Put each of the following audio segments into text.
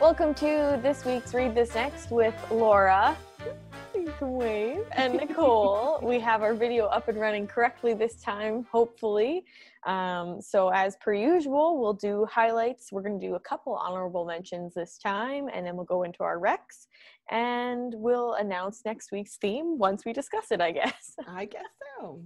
Welcome to this week's Read This Next with Laura. Wave. And Nicole. we have our video up and running correctly this time, hopefully. Um, so, as per usual, we'll do highlights. We're going to do a couple honorable mentions this time, and then we'll go into our recs and we'll announce next week's theme once we discuss it, I guess. I guess so.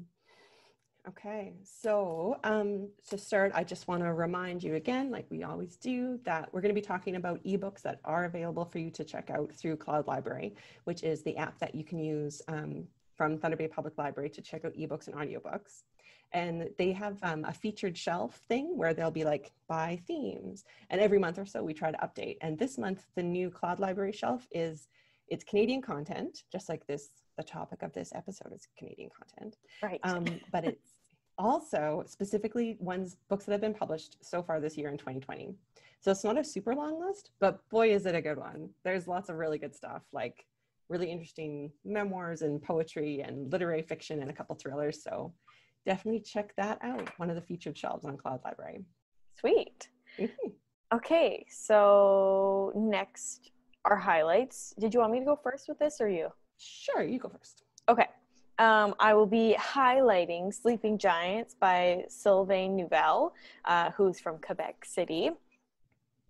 Okay, so um, to start, I just want to remind you again, like we always do, that we're going to be talking about ebooks that are available for you to check out through Cloud Library, which is the app that you can use um, from Thunder Bay Public Library to check out ebooks and audiobooks. And they have um, a featured shelf thing where they'll be like by themes. And every month or so, we try to update. And this month, the new Cloud Library shelf is it's Canadian content, just like this. The topic of this episode is Canadian content, right? Um, but it's also specifically ones books that have been published so far this year in 2020. So it's not a super long list, but boy, is it a good one. There's lots of really good stuff, like really interesting memoirs and poetry and literary fiction and a couple thrillers. So definitely check that out. One of the featured shelves on Cloud Library. Sweet. Mm-hmm. Okay, so next our highlights. Did you want me to go first with this or you? Sure, you go first. Okay um, I will be highlighting Sleeping Giants by Sylvain Neuvel, uh, who's from Quebec City.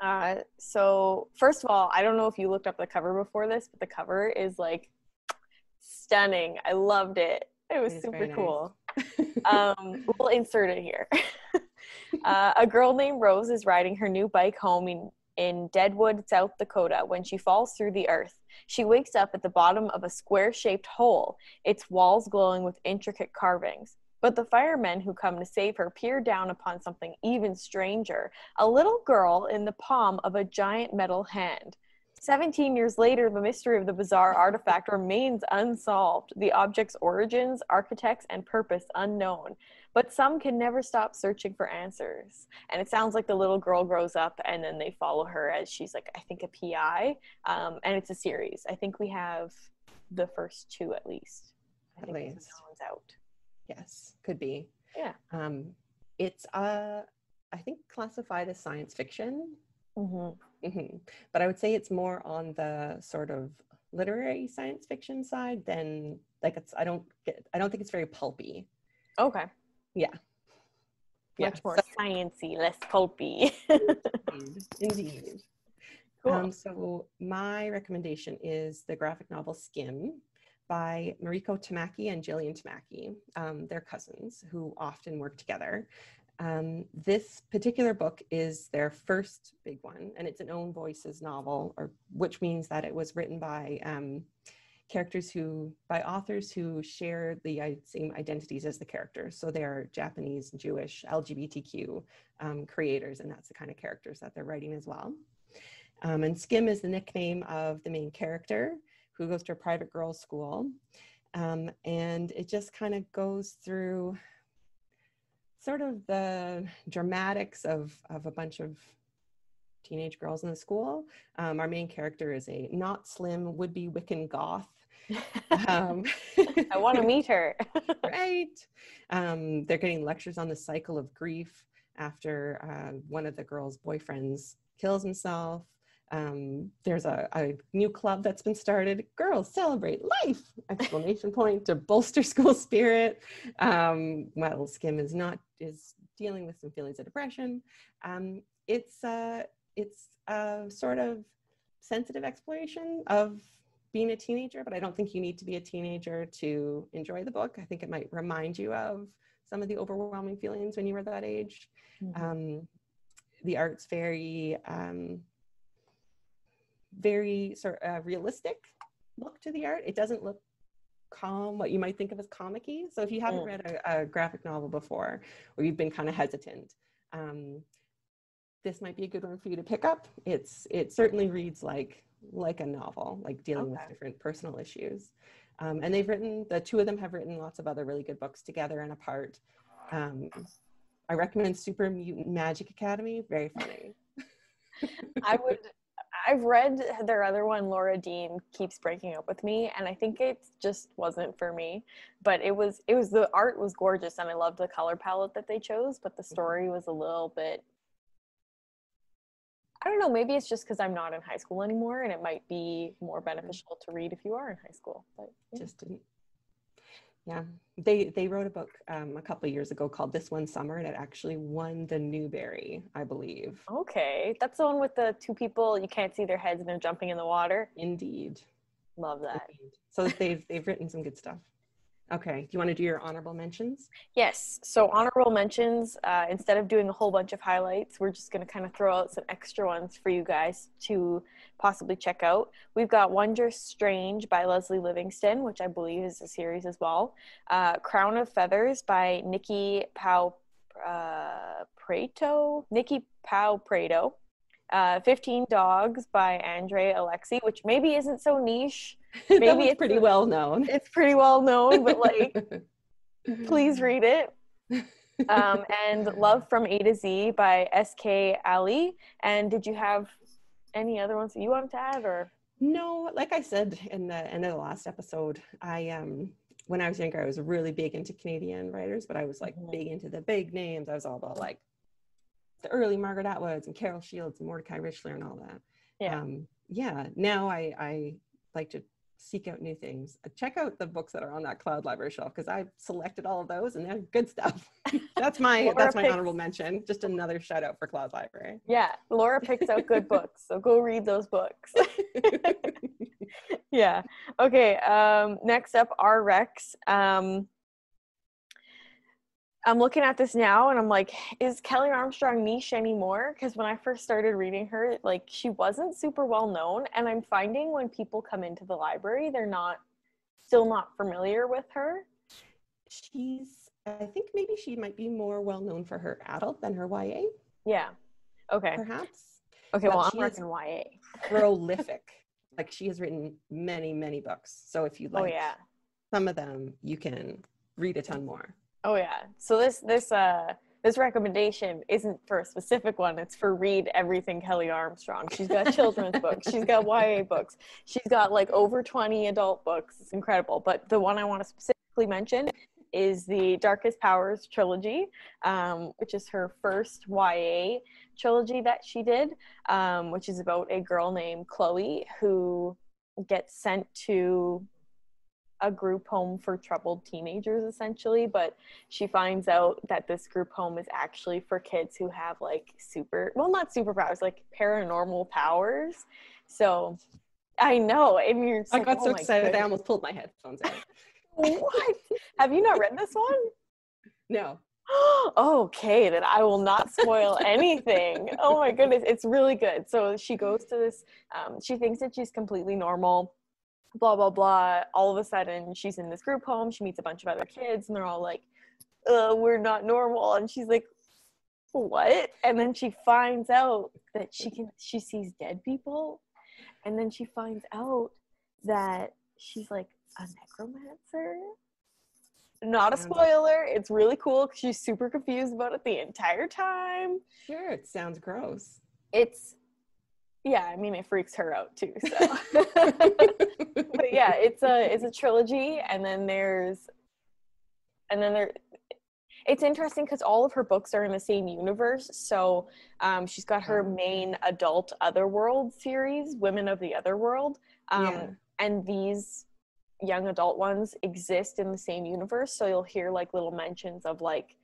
Uh, so, first of all, I don't know if you looked up the cover before this, but the cover is like stunning. I loved it. It was it super cool. um, we'll insert it here. uh, a girl named Rose is riding her new bike home in, in Deadwood, South Dakota, when she falls through the earth. She wakes up at the bottom of a square shaped hole, its walls glowing with intricate carvings. But the firemen who come to save her peer down upon something even stranger a little girl in the palm of a giant metal hand. 17 years later, the mystery of the bizarre artifact remains unsolved, the object's origins, architects, and purpose unknown but some can never stop searching for answers. And it sounds like the little girl grows up and then they follow her as she's like, I think a PI. Um, and it's a series. I think we have the first two at least. I at least. one's out. Yes, could be. Yeah. Um, it's, uh, I think, classified as science fiction. Mm-hmm. Mm-hmm. But I would say it's more on the sort of literary science fiction side than like it's I don't get I don't think it's very pulpy. Okay. Yeah. Much yeah. more so, sciencey, less pulpy. indeed. indeed. Cool. Um, so my recommendation is the graphic novel Skim by Mariko Tamaki and Jillian Tamaki. Um, they're cousins who often work together. Um, this particular book is their first big one, and it's an own voices novel, or which means that it was written by um, characters who by authors who share the same identities as the characters. So they're japanese jewish lgbtq um, creators and that's the kind of characters that they're writing as well. Um, and skim is the nickname of the main character who goes to a private girls school. Um, and it just kind of goes through sort of the dramatics of, of a bunch of teenage girls in the school. Um, our main character is a not slim would-be Wiccan goth um, I want to meet her. right. Um, they're getting lectures on the cycle of grief after uh, one of the girls' boyfriends kills himself. Um, there's a, a, new club that's been started. Girls celebrate life! Exclamation point to bolster school spirit. Um, well, Skim is not is dealing with some feelings of depression. Um, it's uh, it's a sort of sensitive exploration of being a teenager, but I don't think you need to be a teenager to enjoy the book. I think it might remind you of some of the overwhelming feelings when you were that age. Mm-hmm. Um, the art's very, um, very sort of uh, realistic look to the art. It doesn't look calm, what you might think of as comicky. So if you haven't mm. read a, a, graphic novel before, or you've been kind of hesitant, um, this might be a good one for you to pick up. It's it certainly reads like like a novel, like dealing okay. with different personal issues. Um, and they've written, the two of them have written lots of other really good books together and apart. Um, I recommend Super Mutant Magic Academy, very funny. I would, I've read their other one, Laura Dean keeps breaking up with me, and I think it just wasn't for me. But it was, it was the art was gorgeous, and I loved the color palette that they chose. But the mm-hmm. story was a little bit I don't know. Maybe it's just because I'm not in high school anymore, and it might be more beneficial to read if you are in high school. But yeah. just didn't. Yeah, they they wrote a book um, a couple years ago called "This One Summer," and it actually won the Newbery, I believe. Okay, that's the one with the two people you can't see their heads and they're jumping in the water. Indeed, love that. Indeed. So they've they've written some good stuff. Okay. Do you want to do your honorable mentions? Yes. So honorable mentions. Uh, instead of doing a whole bunch of highlights, we're just going to kind of throw out some extra ones for you guys to possibly check out. We've got Wondrous Strange by Lesley Livingston, which I believe is a series as well. Uh, Crown of Feathers by Nicki Pau uh, Prato. Nicki Pau Prato. Uh, 15 Dogs by Andre Alexi, which maybe isn't so niche maybe it's pretty well known. It's pretty well known, but like, please read it. Um, and Love from A to Z by S.K. Ali. And did you have any other ones that you wanted to add, or? No, like I said in the end of the last episode, I um when I was younger, I was really big into Canadian writers, but I was like mm-hmm. big into the big names. I was all about like the early Margaret Atwoods and Carol Shields and Mordecai Richler and all that. Yeah. Um, yeah. Now I I like to seek out new things. Uh, check out the books that are on that cloud library shelf because I've selected all of those and they're good stuff. that's my Laura that's my picks, honorable mention. Just another shout out for Cloud Library. Yeah, Laura picks out good books, so go read those books. yeah. Okay. Um, next up, R recs. Um, I'm looking at this now and I'm like, is Kelley Armstrong niche anymore? Because when I first started reading her, like she wasn't super well known. And I'm finding when people come into the library, they're not still not familiar with her. She's, I think maybe she might be more well known for her adult than her YA. Yeah. Okay. Perhaps. Okay, but well, I'm working YA. prolific. like she has written many, many books. So if you oh, like oh, yeah. some of them, you can read a ton more. Oh yeah. So this this uh this recommendation isn't for a specific one. It's for read everything Kelley Armstrong. She's got children's books. She's got YA books. She's got like over 20 adult books. It's incredible. But the one I want to specifically mention is the Darkest Powers trilogy, um, which is her first YA trilogy that she did, um, which is about a girl named Chloe who gets sent to a group home for troubled teenagers essentially but she finds out that this group home is actually for kids who have like super well not superpowers like paranormal powers. So i know and you're i like, got oh so excited goodness. i almost pulled my headphones out. What? Have you not read this one? No. Okay then i will not spoil anything. Oh my goodness it's really good. So she goes to this um, she thinks that she's completely normal blah blah blah. All of a sudden she's in this group home. She meets a bunch of other kids and they're all like uh, we're not normal. And she's like what? And then she finds out that she can she sees dead people. And then she finds out that she's like a necromancer. Not a spoiler. It's really cool she's super confused about it the entire time. Sure it sounds gross. It's yeah i mean it freaks her out too so but yeah it's a it's a trilogy and then there's and then there it's interesting because all of her books are in the same universe so um, she's got her main adult otherworld series women of the otherworld um, yeah. and these young adult ones exist in the same universe so you'll hear like little mentions of like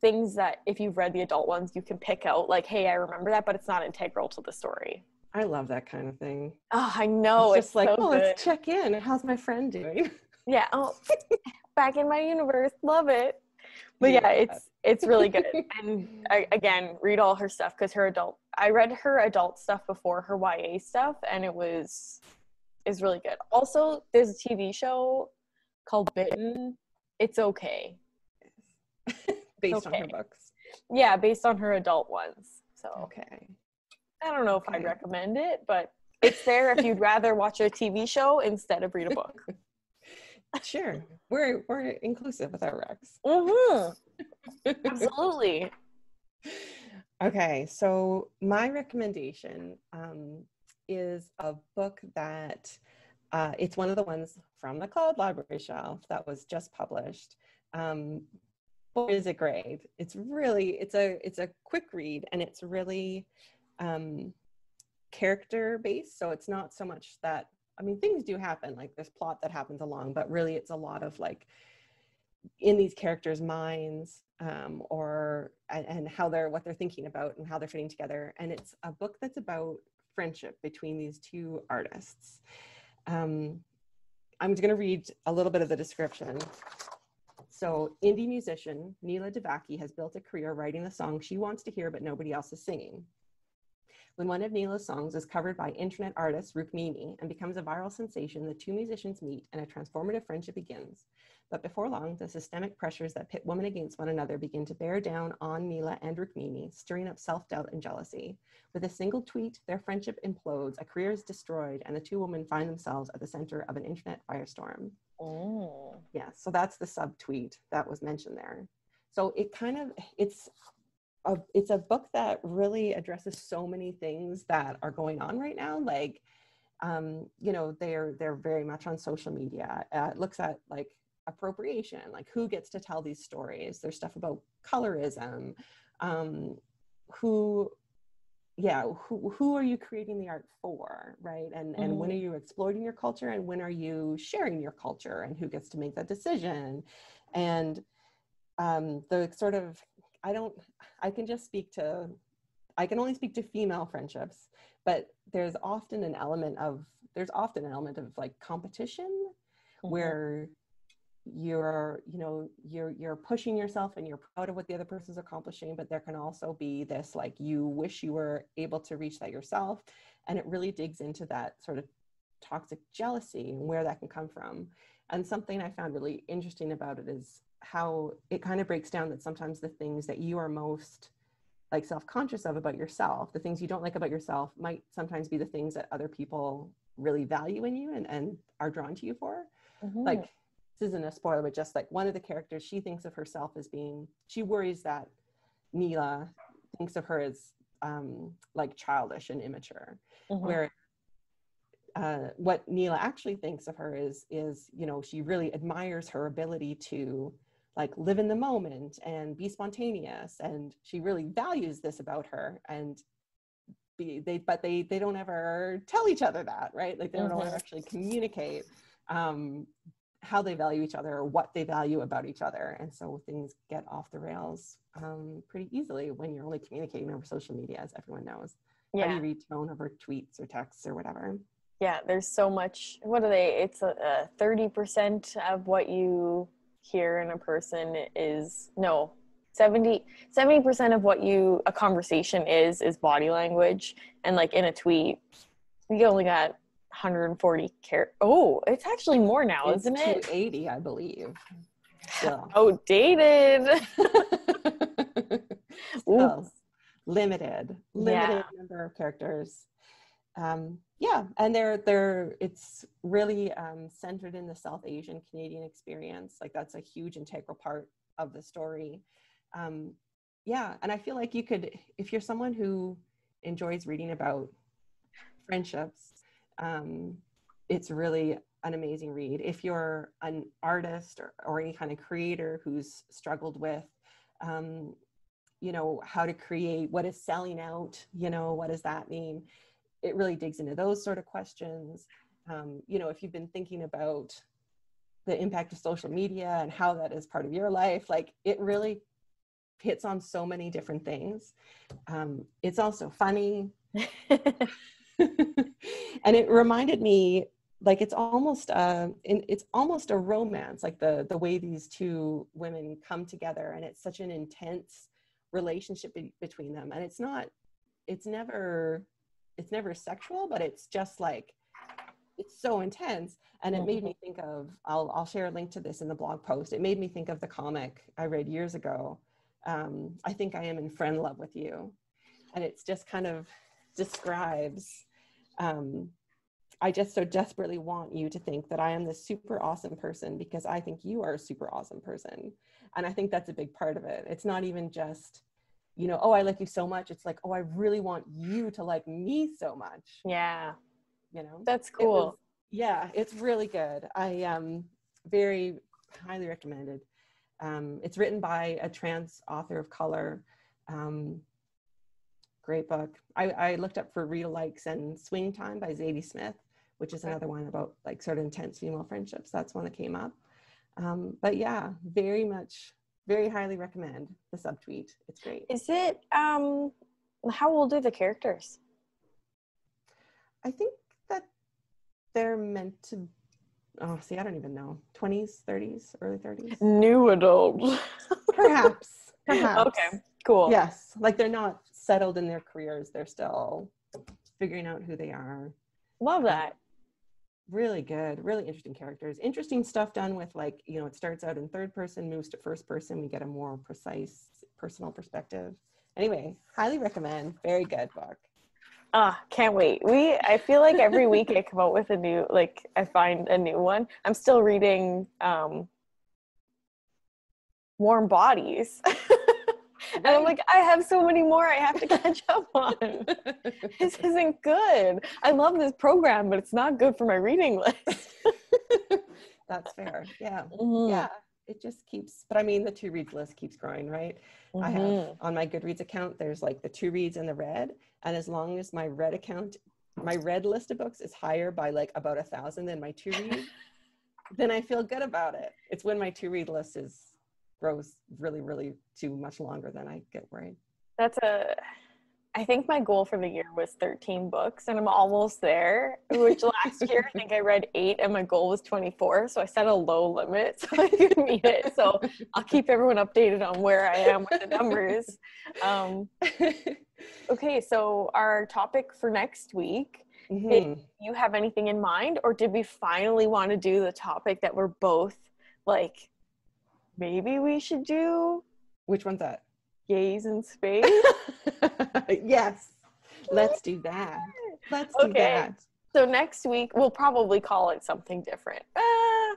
things that if you've read the adult ones you can pick out like hey i remember that but it's not integral to the story. I love that kind of thing. Oh i know it's, it's like so oh good. let's check in. How's my friend doing? Yeah oh back in my universe love it. But yeah, yeah. it's it's really good. And I, again read all her stuff because her adult i read her adult stuff before her ya stuff and it was is really good. Also there's a tv show called bitten. It's okay based okay. on her books. Yeah, based on her adult ones. So okay. I don't know if okay. I'd recommend it, but it's there if you'd rather watch a TV show instead of read a book. sure, we're we're inclusive with our recs. Mm-hmm. Absolutely. Okay, so my recommendation um, is a book that uh, it's one of the ones from the Cloud Library shelf that was just published. Um, is it great it's really it's a it's a quick read and it's really um, character based. So it's not so much that, I mean, things do happen, like there's plot that happens along, but really it's a lot of like in these characters' minds um, or and, and how they're what they're thinking about and how they're fitting together. And it's a book that's about friendship between these two artists. Um, I'm going to read a little bit of the description. So, indie musician Neela Devaki has built a career writing the songs she wants to hear, but nobody else is singing. When one of Neela's songs is covered by internet artist Rukmini and becomes a viral sensation, the two musicians meet and a transformative friendship begins. But before long, the systemic pressures that pit women against one another begin to bear down on Neela and Rukmini, stirring up self doubt and jealousy. With a single tweet, their friendship implodes, a career is destroyed, and the two women find themselves at the center of an internet firestorm. Oh. Yeah, so that's the subtweet that was mentioned there. So it kind of, it's a, it's a book that really addresses so many things that are going on right now. Like, um, you know, they're they're very much on social media. Uh, it looks at like appropriation like who gets to tell these stories there's stuff about colorism um, who yeah who, who are you creating the art for right and mm-hmm. and when are mm-hmm. you exploiting your culture and when are you sharing your culture and who gets to make that decision and um, the sort of i don't i can just speak to i can only speak to female friendships but there's often an element of there's often an element of like competition mm-hmm. where you're you know you're you're pushing yourself and you're proud of what the other person's accomplishing but there can also be this like you wish you were able to reach that yourself. And it really digs into that sort of toxic jealousy and where that can come from. And something i found really interesting about it is how it kind of breaks down that sometimes the things that you are most like self-conscious of about yourself the things you don't like about yourself might sometimes be the things that other people really value in you and, and are drawn to you for. Mm-hmm. like this isn't a spoiler, but just like one of the characters, she thinks of herself as being, she worries that Neela thinks of her as um, like childish and immature, mm-hmm. where uh, what Neela actually thinks of her is, is, you know, she really admires her ability to like live in the moment and be spontaneous. And she really values this about her. And be, they, but they, they don't ever tell each other that, right? Like they don't mm-hmm. ever actually communicate um, how they value each other or what they value about each other. And so things get off the rails um, pretty easily when you're only communicating over social media, as everyone knows. Yeah. How do you read tone over tweets or texts or whatever? Yeah, there's so much. What are they? It's a, a 30% of what you hear in a person is no 70 70% of what you a conversation is is body language and like in a tweet you only got 140 care. Oh, it's actually more now, it's isn't it? 280, I believe. So. Oh, dated. so, limited, limited yeah. number of characters. Um, yeah, and they're they're it's really um, centered in the South Asian Canadian experience. Like that's a huge integral part of the story. Um, yeah, and I feel like you could, if you're someone who enjoys reading about friendships um, it's really an amazing read. If you're an artist or, or any kind of creator who's struggled with, um, you know, how to create, what is selling out, you know, what does that mean? It really digs into those sort of questions. Um, you know, if you've been thinking about the impact of social media and how that is part of your life, like it really hits on so many different things. Um, it's also funny. and it reminded me like it's almost uh it's almost a romance like the the way these two women come together and it's such an intense relationship be- between them and it's not it's never it's never sexual but it's just like it's so intense and it made me mm-hmm. think of I'll I'll share a link to this in the blog post. It made me think of the comic I read years ago. Um, I think I am in friend love with you, and it's just kind of describes um, I just so desperately want you to think that I am this super awesome person because I think you are a super awesome person. And I think that's a big part of it. It's not even just, you know, oh, I like you so much. It's like, oh, I really want you to like me so much. Yeah. You know, that's cool. It was, yeah, it's really good. I um very highly recommended. Um, it's written by a trans author of color. Um, great book. I, I looked up for read likes and Swing Time by Zadie Smith, which is another one about like sort of intense female friendships. That's one that came up. Um, but yeah, very much, very highly recommend the subtweet. It's great. Is it um how old are the characters? I think that they're meant to oh see, I don't even know. 20s, 30s, early 30s. New adult. Perhaps. Perhaps. Okay. Cool. Yes. Like they're not settled in their careers. They're still figuring out who they are. Love that. Really good, really interesting characters. Interesting stuff done with like, you know, it starts out in third person, moves to first person. We get a more precise personal perspective. Anyway, highly recommend. Very good book. Ah, can't wait. We I feel like every week I come out with a new like I find a new one. I'm still reading um Warm Bodies. and I'm like, I have so many more I have to catch up on. this isn't good. I love this program, but it's not good for my reading list. That's fair. Yeah. Mm-hmm. Yeah. It just keeps, but I mean, the to reads list keeps growing, right? Mm-hmm. I have mm-hmm. on my Goodreads account, there's like the to reads and the read. And as long as my read account, my read list of books is higher by like about a thousand than my to read, then I feel good about it. It's when my to read list is grows really, really too much longer than I get worried. That's a I think my goal for the year was 13 books and I'm almost there, which last year I think I read eight and my goal was 24. So I set a low limit so I could meet it. So I'll keep everyone updated on where I am with the numbers. Um, okay, so our topic for next week. Mm-hmm. you have anything in mind, or did we finally want to do the topic that we're both like maybe we should do which one's that gays in space yes let's do that let's do okay. that so next week we'll probably call it something different uh,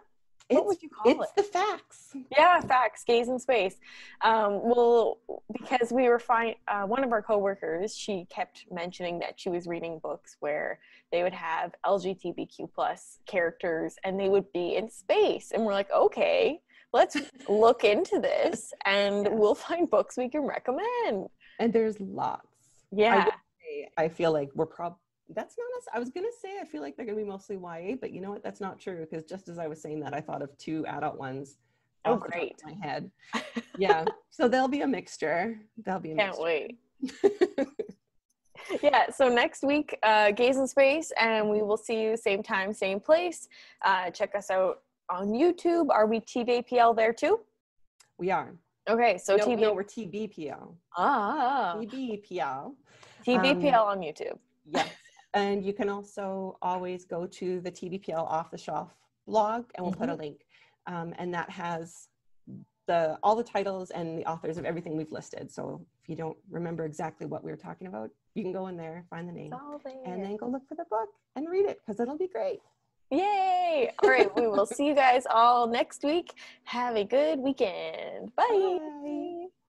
what would you call it's it? It's the facts. Yeah, facts. Gays in space. Um, well, because we were fine. Uh, one of our coworkers, she kept mentioning that she was reading books where they would have LGBTQ plus characters and they would be in space, and we're like, okay, let's look into this and yes. we'll find books we can recommend. And there's lots. Yeah. I, I feel like we're probably that's not us. I was gonna say I feel like they're gonna be mostly YA, but you know what? That's not true because just as I was saying that, I thought of two adult ones. Oh, great! my head. yeah, so there'll be a mixture. There'll be a Can't mixture. wait. yeah. So next week, uh, Gays in Space, and we will see you same time, same place. Uh, check us out on YouTube. Are we TBPL there too? We are. Okay, so no, TV. No, we're TBPL. Ah. TBPL. TBPL um, on YouTube. Yes. and you can also always go to the TBPL off the shelf blog and we'll mm-hmm. put a mm-hmm. link. Um, and that has the all the titles and the authors of everything we've listed. So if you don't remember exactly what we were talking about, you can go in there, find the name, and then go look for the book and read it because it'll be great. Yay! All right, we will see you guys all next week. Have a good weekend. Bye. Bye.